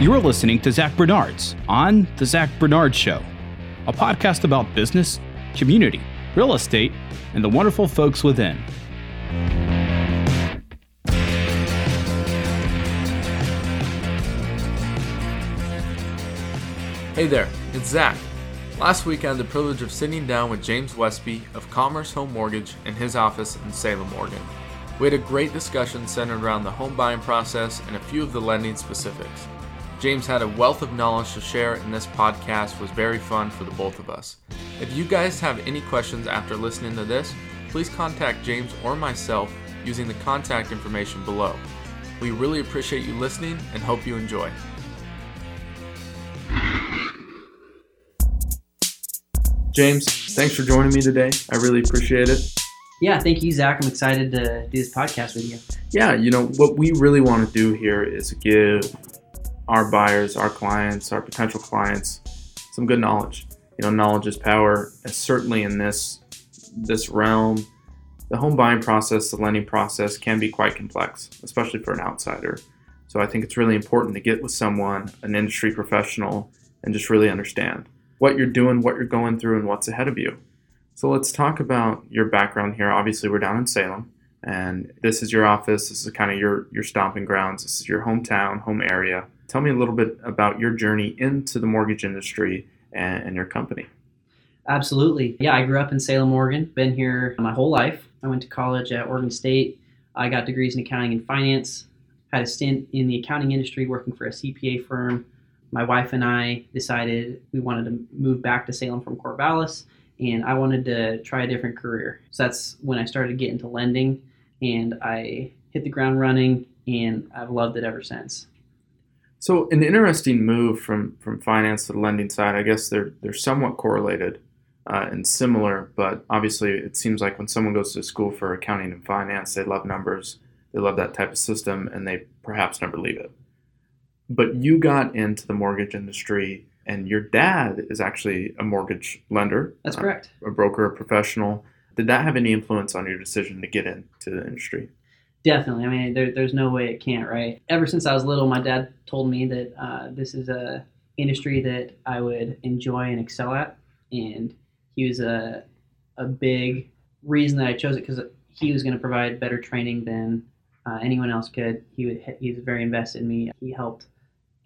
You're listening to Zach Bernard's on The Zach Bernard Show, a podcast about business, community, real estate, and the wonderful folks within. Hey there, it's Zach. Last week I had the privilege of sitting down with James Westby of Commerce Home Mortgage in his office in Salem, Oregon. We had a great discussion centered around the home buying process and a few of the lending specifics. James had a wealth of knowledge to share, and this podcast was very fun for the both of us. If you guys have any questions after listening to this, please contact James or myself using the contact information below. We really appreciate you listening and hope you enjoy. James, thanks for joining me today. I really appreciate it. Yeah, thank you, Zach. I'm excited to do this podcast with you. Yeah, you know, what we really want to do here is give our buyers, our clients, our potential clients some good knowledge. You know, knowledge is power, and certainly in this this realm, the home buying process, the lending process can be quite complex, especially for an outsider. So I think it's really important to get with someone, an industry professional, and just really understand what you're doing, what you're going through, and what's ahead of you. So let's talk about your background here. Obviously, we're down in Salem, and this is your office. This is kind of your your stomping grounds. This is your hometown, home area. Tell me a little bit about your journey into the mortgage industry and, and your company. Absolutely. Yeah, I grew up in Salem, Oregon. Been here my whole life. I went to college at Oregon State. I got degrees in accounting and finance. Had a stint in the accounting industry working for a CPA firm. My wife and I decided we wanted to move back to Salem from Corvallis, and I wanted to try a different career. So that's when I started getting into lending, and I hit the ground running, and I've loved it ever since. So an interesting move from from finance to the lending side. I guess they're they're somewhat correlated uh, and similar, but obviously it seems like when someone goes to school for accounting and finance, they love numbers, they love that type of system, and they perhaps never leave it. But you got into the mortgage industry, and your dad is actually a mortgage lender. That's correct. A broker, a professional. Did that have any influence on your decision to get into the industry? Definitely. I mean, there, there's no way it can't, right? Ever since I was little, my dad told me that uh, this is a industry that I would enjoy and excel at, and he was a a big reason that I chose it because he was going to provide better training than uh, anyone else could. He would he was very invested in me. He helped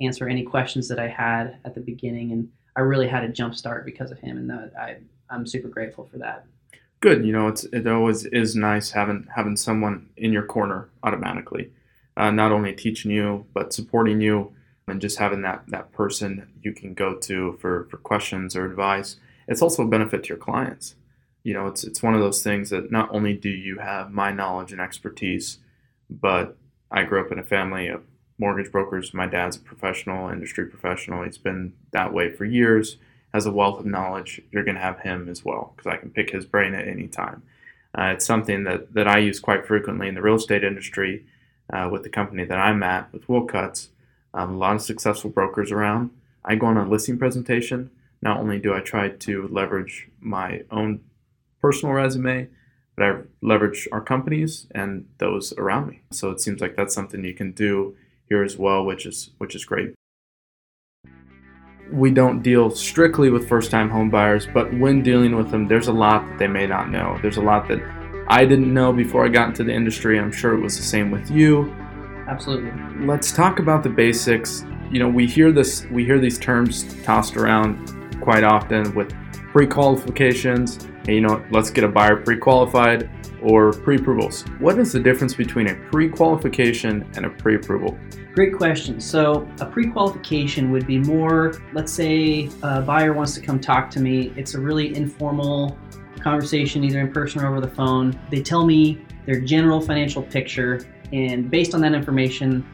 answer any questions that I had at the beginning, and I really had a jump start because of him, and I I'm super grateful for that good. You know, it's it always is nice having having someone in your corner automatically, uh, not only teaching you but supporting you, and just having that that person you can go to for for questions or advice. It's also a benefit to your clients. You know, it's it's one of those things that not only do you have my knowledge and expertise, but I grew up in a family of mortgage brokers. My dad's a professional, industry professional. He's been that way for years has a wealth of knowledge, you're going to have him as well because I can pick his brain at any time. Uh, it's something that, that I use quite frequently in the real estate industry uh, with the company that I'm at with Willcuts. Um, a lot of successful brokers around. I go on a listing presentation. Not only do I try to leverage my own personal resume, but I leverage our companies and those around me. So it seems like that's something you can do here as well, which is which is great we don't deal strictly with first time home buyers, but when dealing with them, there's a lot that they may not know. There's a lot that I didn't know before I got into the industry. I'm sure it was the same with you. Absolutely. Let's talk about the basics. You know, we hear this we hear these terms tossed around quite often with pre-qualifications. And, you know, let's get a buyer pre-qualified or pre-approvals. What is the difference between a pre-qualification and a pre-approval? Great question. So, a pre qualification would be more, let's say a buyer wants to come talk to me. It's a really informal conversation, either in person or over the phone. They tell me their general financial picture, and based on that information,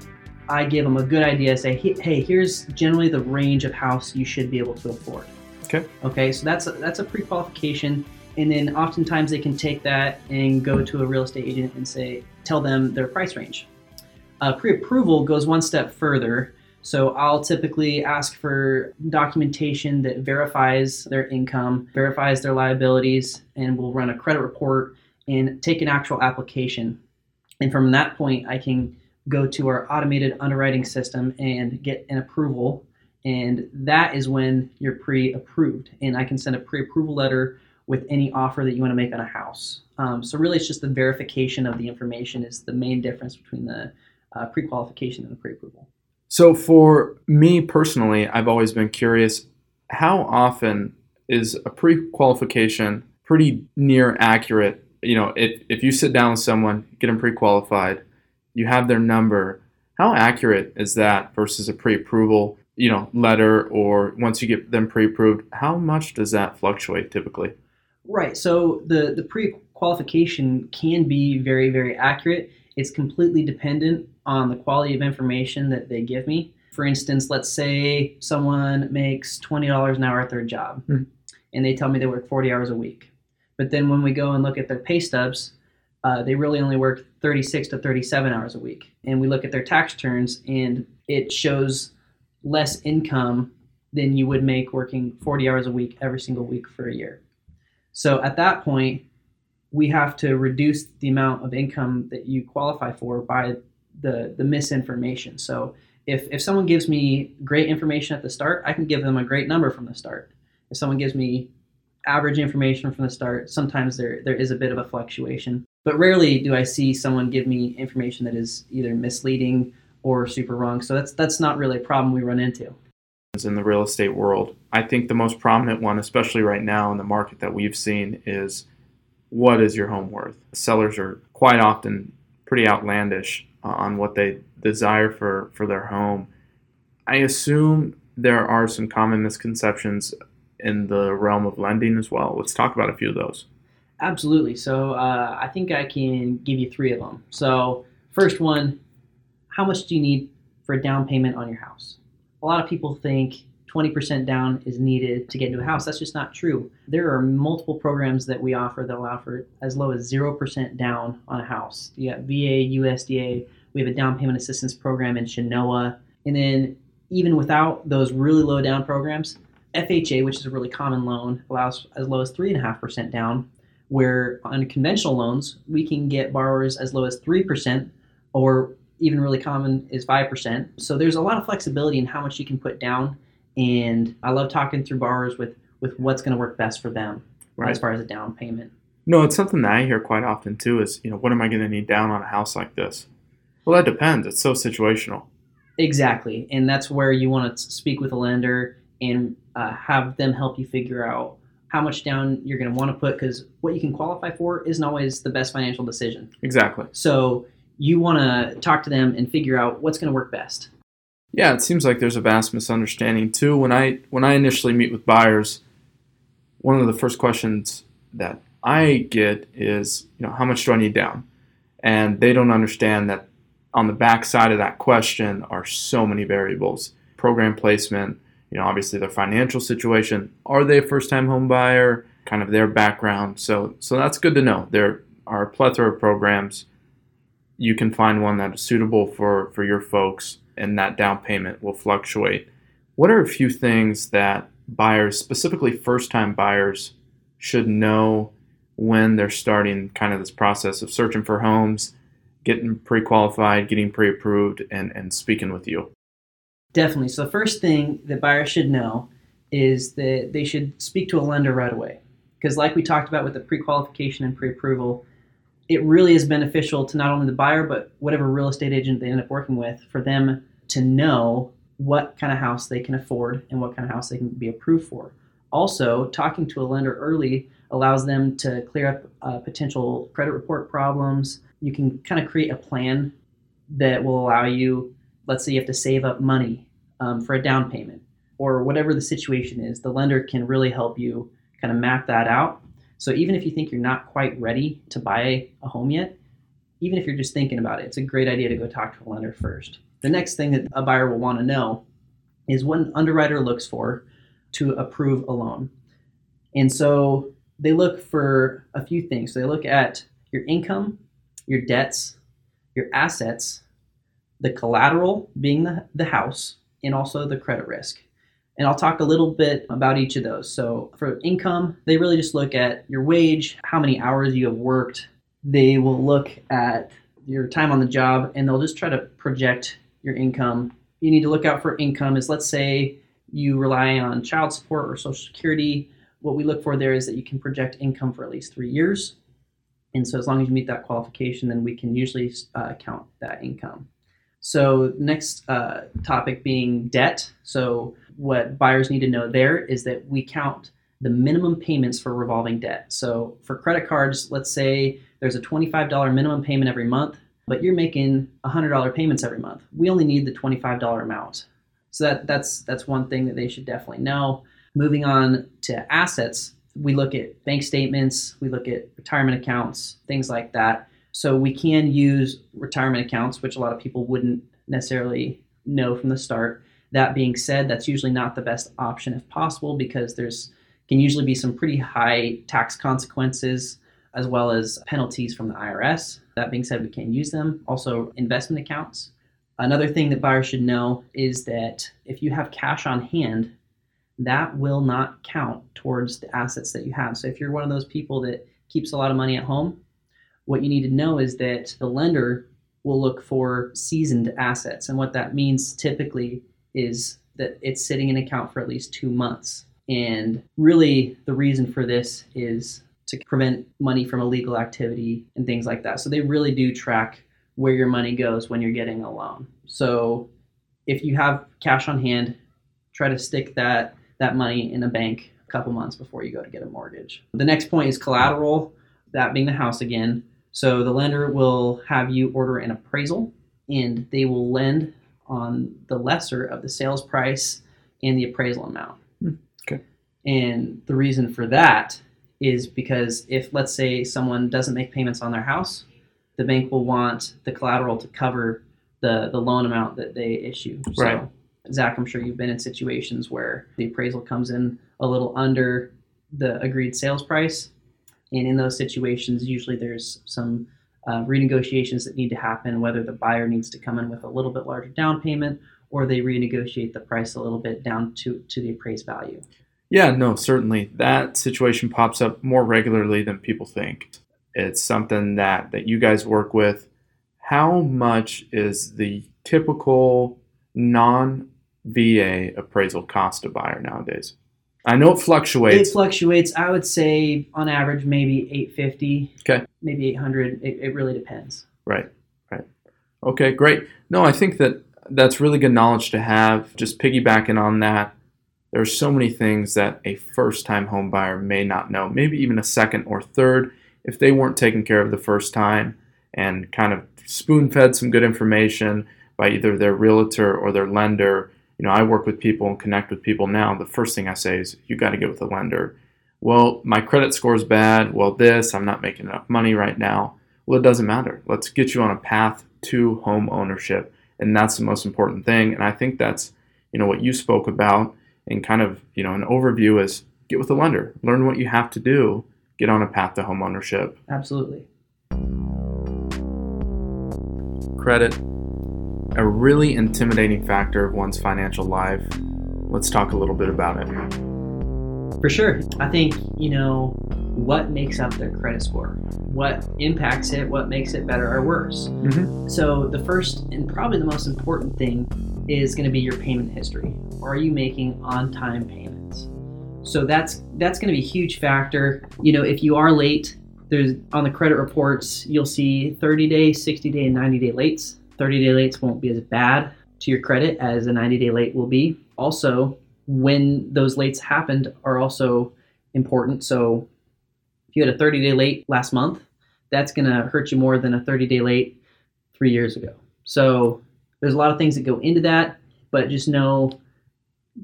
I give them a good idea. I Say, hey, here's generally the range of house you should be able to afford. Okay. Okay, so that's a, that's a pre-qualification, and then oftentimes they can take that and go to a real estate agent and say, tell them their price range. Uh, pre-approval goes one step further. So I'll typically ask for documentation that verifies their income, verifies their liabilities, and we'll run a credit report and take an actual application. And from that point, I can go to our automated underwriting system and get an approval. And that is when you're pre approved. And I can send a pre approval letter with any offer that you want to make on a house. Um, so, really, it's just the verification of the information is the main difference between the uh, pre qualification and the pre approval. So, for me personally, I've always been curious how often is a pre qualification pretty near accurate? You know, if, if you sit down with someone, get them pre qualified, you have their number, how accurate is that versus a pre approval? You know, letter or once you get them pre-approved, how much does that fluctuate typically? Right. So the the pre-qualification can be very very accurate. It's completely dependent on the quality of information that they give me. For instance, let's say someone makes twenty dollars an hour at their job, mm-hmm. and they tell me they work forty hours a week. But then when we go and look at their pay stubs, uh, they really only work 36 to 37 hours a week. And we look at their tax returns, and it shows less income than you would make working 40 hours a week every single week for a year. So at that point, we have to reduce the amount of income that you qualify for by the, the misinformation. So if, if someone gives me great information at the start, I can give them a great number from the start. If someone gives me average information from the start, sometimes there, there is a bit of a fluctuation. But rarely do I see someone give me information that is either misleading or super wrong. So that's that's not really a problem we run into in the real estate world. I think the most prominent one, especially right now in the market that we've seen, is what is your home worth? Sellers are quite often pretty outlandish uh, on what they desire for, for their home. I assume there are some common misconceptions in the realm of lending as well. Let's talk about a few of those. Absolutely. So uh, I think I can give you three of them. So, first one, how much do you need for a down payment on your house? A lot of people think 20% down is needed to get into a house. That's just not true. There are multiple programs that we offer that allow for as low as 0% down on a house. You got VA, USDA, we have a down payment assistance program in Chenoa. And then even without those really low down programs, FHA, which is a really common loan, allows as low as 3.5% down, where on conventional loans, we can get borrowers as low as 3% or even really common is 5%. So there's a lot of flexibility in how much you can put down. And I love talking through borrowers with, with what's going to work best for them right. as far as a down payment. No, it's something that I hear quite often too is, you know, what am I going to need down on a house like this? Well, that depends. It's so situational. Exactly. And that's where you want to speak with a lender and uh, have them help you figure out how much down you're going to want to put because what you can qualify for isn't always the best financial decision. Exactly. So you want to talk to them and figure out what's going to work best. Yeah, it seems like there's a vast misunderstanding too. When I when I initially meet with buyers, one of the first questions that I get is, you know, how much do I need down? And they don't understand that on the back side of that question are so many variables. Program placement, you know, obviously their financial situation, are they a first-time home buyer, kind of their background. So so that's good to know. There are a plethora of programs you can find one that is suitable for, for your folks, and that down payment will fluctuate. What are a few things that buyers, specifically first time buyers, should know when they're starting kind of this process of searching for homes, getting pre qualified, getting pre approved, and, and speaking with you? Definitely. So, the first thing that buyers should know is that they should speak to a lender right away. Because, like we talked about with the pre qualification and pre approval, it really is beneficial to not only the buyer but whatever real estate agent they end up working with for them to know what kind of house they can afford and what kind of house they can be approved for. Also, talking to a lender early allows them to clear up uh, potential credit report problems. You can kind of create a plan that will allow you, let's say you have to save up money um, for a down payment or whatever the situation is, the lender can really help you kind of map that out so even if you think you're not quite ready to buy a home yet, even if you're just thinking about it, it's a great idea to go talk to a lender first. The next thing that a buyer will want to know is what an underwriter looks for to approve a loan. And so they look for a few things. So they look at your income, your debts, your assets, the collateral being the, the house, and also the credit risk. And I'll talk a little bit about each of those. So, for income, they really just look at your wage, how many hours you have worked. They will look at your time on the job, and they'll just try to project your income. You need to look out for income. Is let's say you rely on child support or Social Security. What we look for there is that you can project income for at least three years. And so, as long as you meet that qualification, then we can usually uh, count that income. So, next uh, topic being debt. So, what buyers need to know there is that we count the minimum payments for revolving debt. So, for credit cards, let's say there's a $25 minimum payment every month, but you're making $100 payments every month. We only need the $25 amount. So that that's that's one thing that they should definitely know. Moving on to assets, we look at bank statements, we look at retirement accounts, things like that. So we can use retirement accounts, which a lot of people wouldn't necessarily know from the start. That being said, that's usually not the best option if possible because there's can usually be some pretty high tax consequences as well as penalties from the IRS. That being said, we can use them. Also, investment accounts. Another thing that buyers should know is that if you have cash on hand, that will not count towards the assets that you have. So if you're one of those people that keeps a lot of money at home, what you need to know is that the lender will look for seasoned assets. And what that means typically is that it's sitting in account for at least two months. And really, the reason for this is to prevent money from illegal activity and things like that. So they really do track where your money goes when you're getting a loan. So if you have cash on hand, try to stick that that money in a bank a couple months before you go to get a mortgage. The next point is collateral, that being the house again. So the lender will have you order an appraisal and they will lend on the lesser of the sales price and the appraisal amount. Hmm, okay. And the reason for that is because if let's say someone doesn't make payments on their house, the bank will want the collateral to cover the the loan amount that they issue. So, right. Zach, I'm sure you've been in situations where the appraisal comes in a little under the agreed sales price, and in those situations, usually there's some uh, renegotiations that need to happen, whether the buyer needs to come in with a little bit larger down payment or they renegotiate the price a little bit down to, to the appraised value. Yeah, no, certainly. That situation pops up more regularly than people think. It's something that, that you guys work with. How much is the typical non VA appraisal cost a buyer nowadays? I know it fluctuates. It fluctuates. I would say on average maybe 850. Okay. Maybe 800. It, it really depends. Right. Right. Okay, great. No, I think that that's really good knowledge to have. Just piggybacking on that, there are so many things that a first-time home buyer may not know. Maybe even a second or third if they weren't taken care of the first time and kind of spoon-fed some good information by either their realtor or their lender you know, I work with people and connect with people now. The first thing I say is, you got to get with a lender. Well, my credit score is bad. Well, this, I'm not making enough money right now. Well, it doesn't matter. Let's get you on a path to home ownership. And that's the most important thing. And I think that's, you know, what you spoke about and kind of, you know, an overview is get with a lender, learn what you have to do, get on a path to home ownership. Absolutely. Credit a really intimidating factor of one's financial life. Let's talk a little bit about it. For sure. I think, you know, what makes up their credit score? What impacts it? What makes it better or worse? Mm-hmm. So, the first and probably the most important thing is going to be your payment history. Are you making on time payments? So that's that's going to be a huge factor. You know, if you are late, there's on the credit reports, you'll see 30 day, 60 day, and 90 day lates 30 day lates won't be as bad to your credit as a 90 day late will be. Also, when those lates happened are also important. So if you had a 30 day late last month, that's going to hurt you more than a 30 day late three years ago. So there's a lot of things that go into that, but just know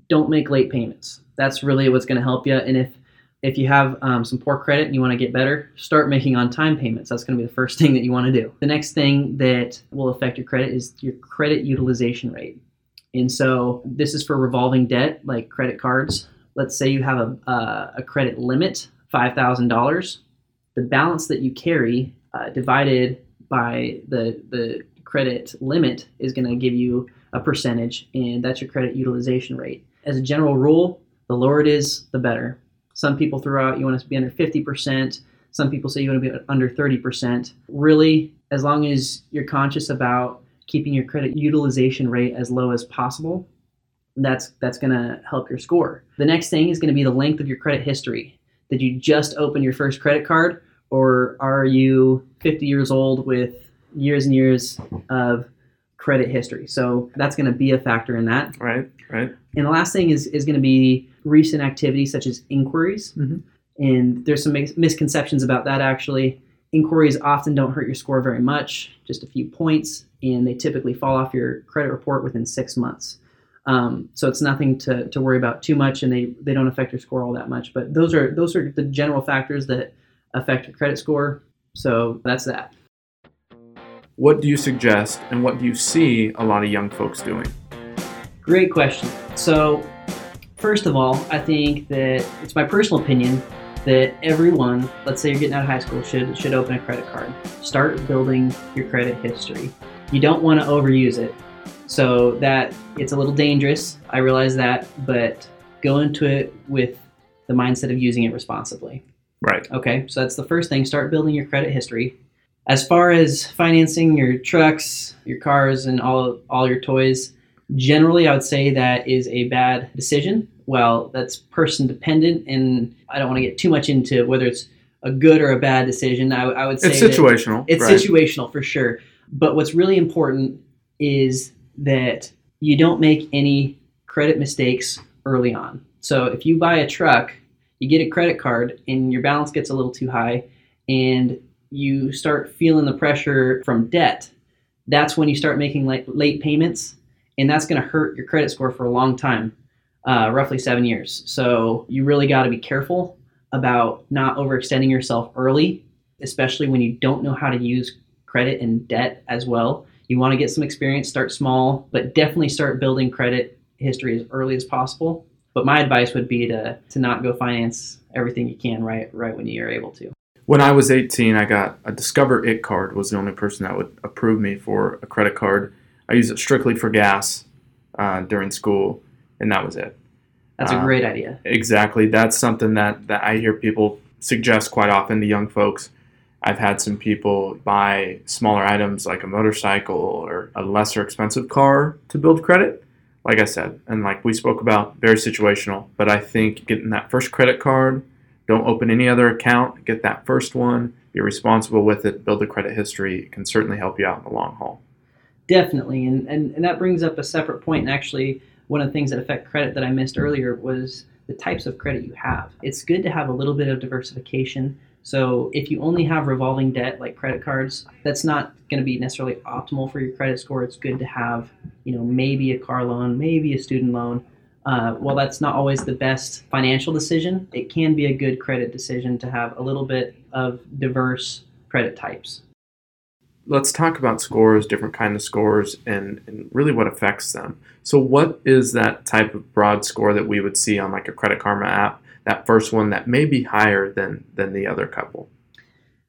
don't make late payments. That's really what's going to help you. And if if you have um, some poor credit and you want to get better, start making on time payments. That's going to be the first thing that you want to do. The next thing that will affect your credit is your credit utilization rate. And so this is for revolving debt like credit cards. Let's say you have a, a credit limit, $5,000. The balance that you carry uh, divided by the, the credit limit is going to give you a percentage, and that's your credit utilization rate. As a general rule, the lower it is, the better some people throw out you want to be under 50%. Some people say you want to be under 30%. Really, as long as you're conscious about keeping your credit utilization rate as low as possible, that's that's going to help your score. The next thing is going to be the length of your credit history. Did you just open your first credit card or are you 50 years old with years and years of credit history? So that's going to be a factor in that. Right, right. And the last thing is, is going to be recent activities such as inquiries. Mhm. And there's some mis- misconceptions about that actually. Inquiries often don't hurt your score very much, just a few points, and they typically fall off your credit report within six months. Um, so it's nothing to, to worry about too much, and they, they don't affect your score all that much. But those are those are the general factors that affect your credit score. So that's that. What do you suggest and what do you see a lot of young folks doing? Great question. So, first of all, I think that it's my personal opinion that everyone, let's say you're getting out of high school, should should open a credit card. Start building your credit history. You don't want to overuse it. So that it's a little dangerous. I realize that, but go into it with the mindset of using it responsibly. Right. Okay, so that's the first thing. Start building your credit history. As far as financing your trucks, your cars, and all all your toys, generally, I would say that is a bad decision. Well, that's person dependent, and I don't want to get too much into whether it's a good or a bad decision. I, I would say It's situational. it's right. situational for sure. But what's really important is that you don't make any credit mistakes early on. So if you buy a truck, you get a credit card and your balance gets a little too high and you start feeling the pressure from debt, that's when you start making late, late payments and that's going to hurt your credit score for a long time, uh, roughly seven years. So you really got to be careful about not overextending yourself early, especially when you don't know how to use credit and debt as well. You want to get some experience, start small, but definitely start building credit history as early as possible. But my advice would be to to not go finance everything you can right right when you're able to. When I was 18, I got a Discover It card. Was the only person that would approve me for a credit card. I used it strictly for gas uh, during school, and that was it. That's a Uh, great idea. Exactly. That's something that, that I hear people suggest quite often to young folks. I've had some people buy smaller items like a motorcycle or a lesser expensive car to build credit. Like I said, and like we spoke about, very situational. But I think getting that first credit card, don't open any other account, get that first one, be responsible with it, build a credit history It can certainly help you out in the long haul. Definitely, and, and and that brings up a separate point. And actually, one of the things that affect credit that I missed earlier was the types of credit you have. It's good to have a little bit of diversification. So if you only have revolving debt like credit cards, that's not going to be necessarily optimal for your credit score. It's good to have, you know, maybe a car loan, maybe a student loan. Uh, while that's not always the best financial decision, it can be a good credit decision to have a little bit of diverse credit types. let's talk about scores, different kind of scores, and, and really what affects them. So, what is that type of broad score that we would see on like a Credit Karma app? That first one that may be higher than than the other couple.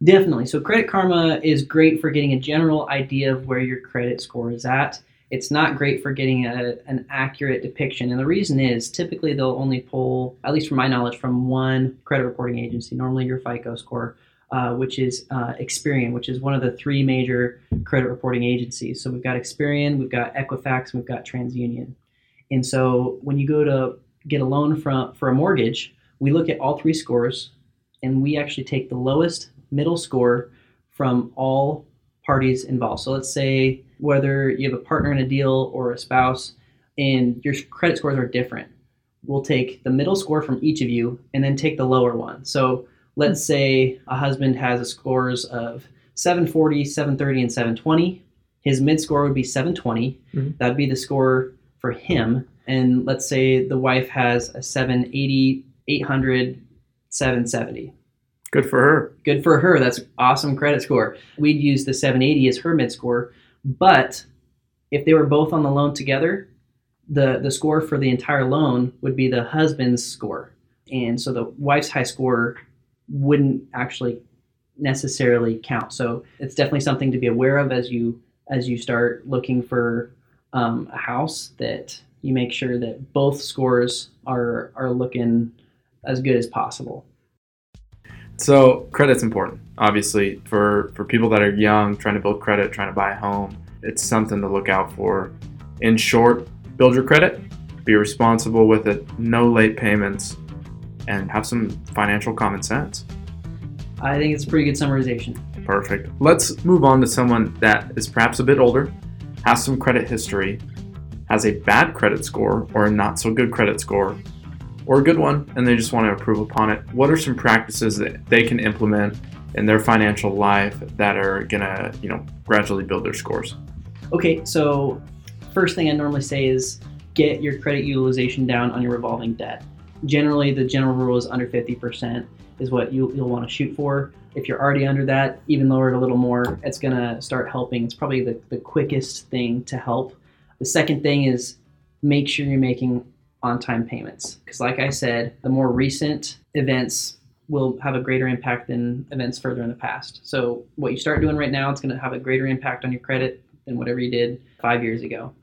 Definitely. So Credit Karma is great for getting a general idea of where your credit score is at. It's not great for getting a, an accurate depiction. And the reason is typically they'll only pull, at least from my knowledge, from one credit reporting agency, normally your FICO score, uh, which is uh, Experian, which is one of the three major credit reporting agencies. So we've got Experian, we've got Equifax, we've got TransUnion. And so when you go to get a loan from, for a mortgage, we look at all three scores and we actually take the lowest middle score from all parties involved. So let's say whether you have a partner in a deal or a spouse and your credit scores are different. We'll take the middle score from each of you and then take the lower one. So let's say a husband has a scores of 740, 730, and 720. His mid score would be 720. Mhm. That'd be the score for him. And let's say the wife has a 780, 800, 770 Good for her. good for her. That's awesome credit score. We'd use the 780 as her mid score, but if they were both on the loan together, the the score for the entire loan would be the husband's score, and so the wife's high score wouldn't actually necessarily count. So it's definitely something to be aware of as you as you start looking for um, a house that you make sure that both scores are are looking as good as possible. So credit's important, obviously, for for people that are young, trying to build credit, trying to buy a home. It's something to look out for. In short, build your credit, be responsible with it, no late payments, and have some financial common sense. I think it's a pretty good summarization. Perfect. Let's move on to someone that is perhaps a bit older, has some credit history, has a bad credit score or a not so good credit score, or a good one, and they just want to improve upon it. What are some practices that they can implement in their financial life that are gonna, you know, gradually build their scores? Okay, so first thing I normally say is get your credit utilization down on your revolving debt. Generally, the general rule is under 50% is what you, you'll want to shoot for. If you're already under that, even lower it a little more, it's going to start helping. It's probably the, the quickest thing to help. The second thing is make sure you're making on time payments. Because, like I said, the more recent events will have a greater impact than events further in the past. So, what you start doing right now, it's going to have a greater impact on your credit than whatever you did five years ago.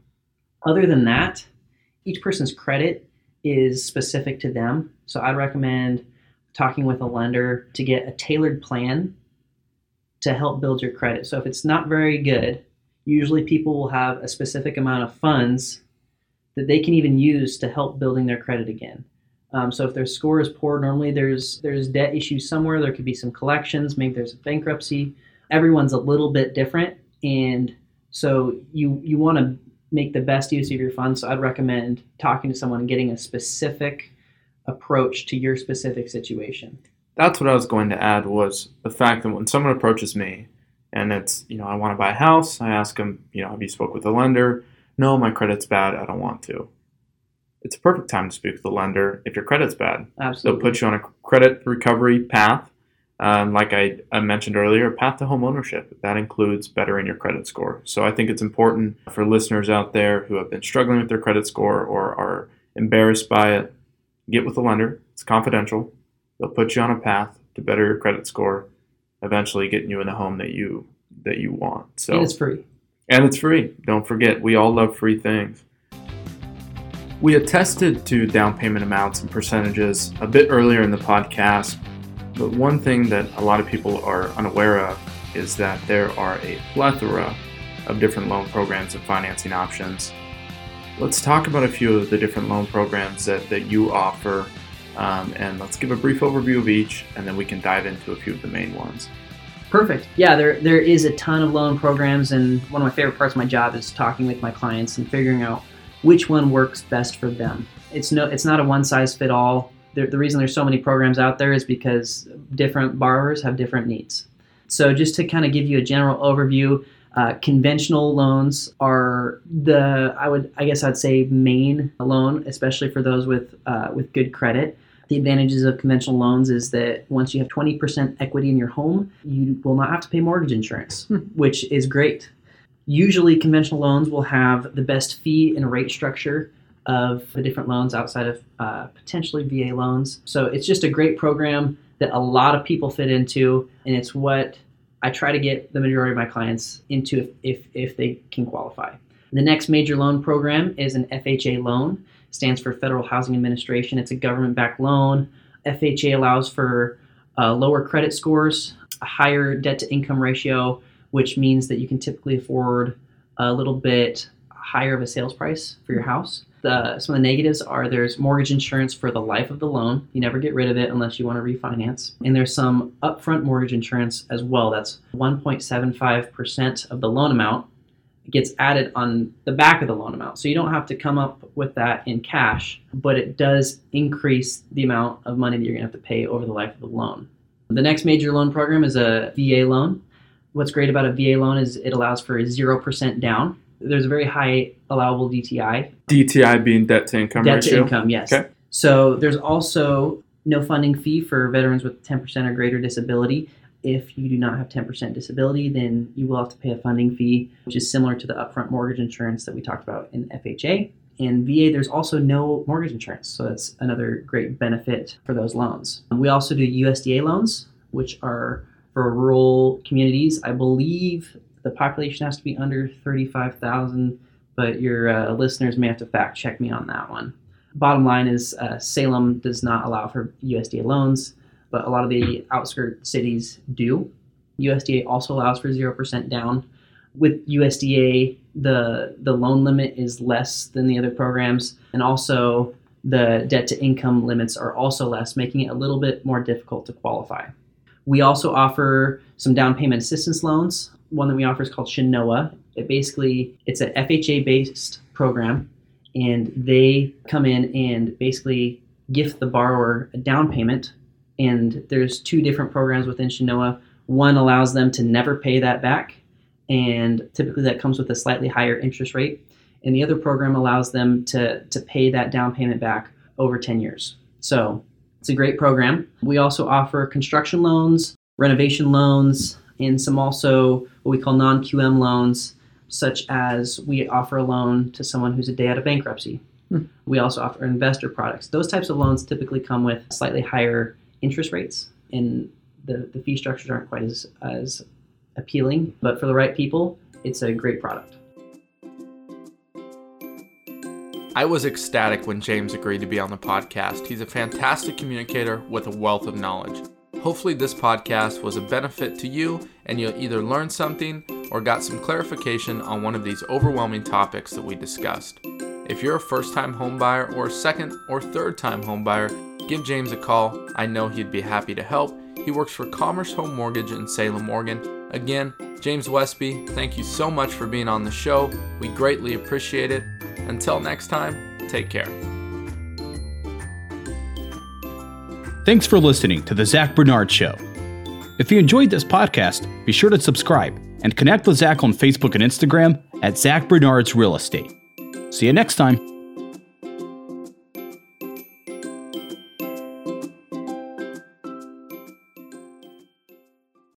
Other than that, each person's credit is specific to them. So, I'd recommend talking with a lender to get a tailored plan to help build your credit. So if it's not very good, usually people will have a specific amount of funds that they can even use to help building their credit again. Um, so if their score is poor, normally there's there's debt issues somewhere. There could be some collections. Maybe there's a bankruptcy. Everyone's a little bit different, and so you you want to make the best use of your funds. So I'd recommend talking to someone and getting a specific approach to your specific situation. That's what I was going to add was the fact that when someone approaches me and it's, you know, I want to buy a house, I ask them, you know, have you spoke with a lender? No, my credit's bad, I don't want to. It's a perfect time to speak with the lender if your credit's bad. Absolutely. They'll put you on a credit recovery path. Um, like I, I mentioned earlier, a path to home ownership. That includes bettering your credit score. So I think it's important for listeners out there who have been struggling with their credit score or are embarrassed by it get with the lender. It's confidential. They'll put you on a path to better your credit score, eventually getting you in the home that you that you want. So and it's free. And it's free. Don't forget, we all love free things. We attested to down payment amounts and percentages a bit earlier in the podcast, but one thing that a lot of people are unaware of is that there are a plethora of different loan programs and financing options let's talk about a few of the different loan programs that, that you offer. Um, and let's give a brief overview of each, and then we can dive into a few of the main ones. Perfect. Yeah, there there is a ton of loan programs, and one of my favorite parts of my job is talking with my clients and figuring out which one works best for them. It's no, it's not a one size fit all. The, the reason there's so many programs out there is because different borrowers have different needs. So just to kind of give you a general overview, uh, conventional loans are the I would I guess I'd say main loan, especially for those with uh, with good credit. The advantages of conventional loans is that once you have 20% equity in your home, you will not have to pay mortgage insurance, hmm. which is great. Usually, conventional loans will have the best fee and rate structure of the different loans outside of uh, potentially VA loans. So it's just a great program that a lot of people fit into, and it's what I try to get the majority of my clients into if, if, if they can qualify. The next major loan program is an FHA loan. Stands for Federal Housing Administration. It's a government-backed loan. FHA allows for uh, lower credit scores, a higher debt-to-income ratio, which means that you can typically afford a little bit higher of a sales price for your house. The, some of the negatives are there's mortgage insurance for the life of the loan. You never get rid of it unless you want to refinance. And there's some upfront mortgage insurance as well. That's 1.75% of the loan amount. Gets added on the back of the loan amount. So you don't have to come up with that in cash, but it does increase the amount of money that you're going to have to pay over the life of the loan. The next major loan program is a VA loan. What's great about a VA loan is it allows for a 0% down there's a very high allowable DTI. DTI being debt to income debt ratio. to income, yes. Okay. So there's also no funding fee for veterans with 10% or greater disability. If you do not have 10% disability, then you will have to pay a funding fee, which is similar to the upfront mortgage insurance that we talked about in FHA. In VA, there's also no mortgage insurance, so that's another great benefit for those loans. We also do USDA loans, which are for rural communities. I believe the population has to be under 35,000, but your uh, listeners may have to fact check me on that one. Bottom line is uh, Salem does not allow for USDA loans. But a lot of the outskirt cities do. USDA also allows for 0% down. With USDA, the the loan limit is less than the other programs, and also the debt to income limits are also less, making it a little bit more difficult to qualify. We also offer some down payment assistance loans. One that we offer is called Chenoa. It basically it's an FHA based program, and they come in and basically gift the borrower a down payment. And there's two different programs within Chenoa. One allows them to never pay that back, and typically that comes with a slightly higher interest rate. And the other program allows them to, to pay that down payment back over 10 years. So it's a great program. We also offer construction loans, renovation loans, and some also what we call non QM loans, such as we offer a loan to someone who's a day out of bankruptcy. Hmm. We also offer investor products. Those types of loans typically come with slightly higher interest rates, and the, the fee structures aren't quite as, as appealing. But for the right people, it's a great product. I was ecstatic when James agreed to be on the podcast. He's a fantastic communicator with a wealth of knowledge. Hopefully, this podcast was a benefit to you and you'll either learn something or got some clarification on one of these overwhelming topics that we discussed. If you're a first time homebuyer or a second or third time homebuyer, give James a call. I know he'd be happy to help. He works for Commerce Home Mortgage in Salem, Oregon. Again, James Westby, thank you so much for being on the show. We greatly appreciate it. Until next time, take care. Thanks for listening to The Zach Bernard Show. If you enjoyed this podcast, be sure to subscribe and connect with Zach on Facebook and Instagram at Zach Bernard's Real Estate. See you next time.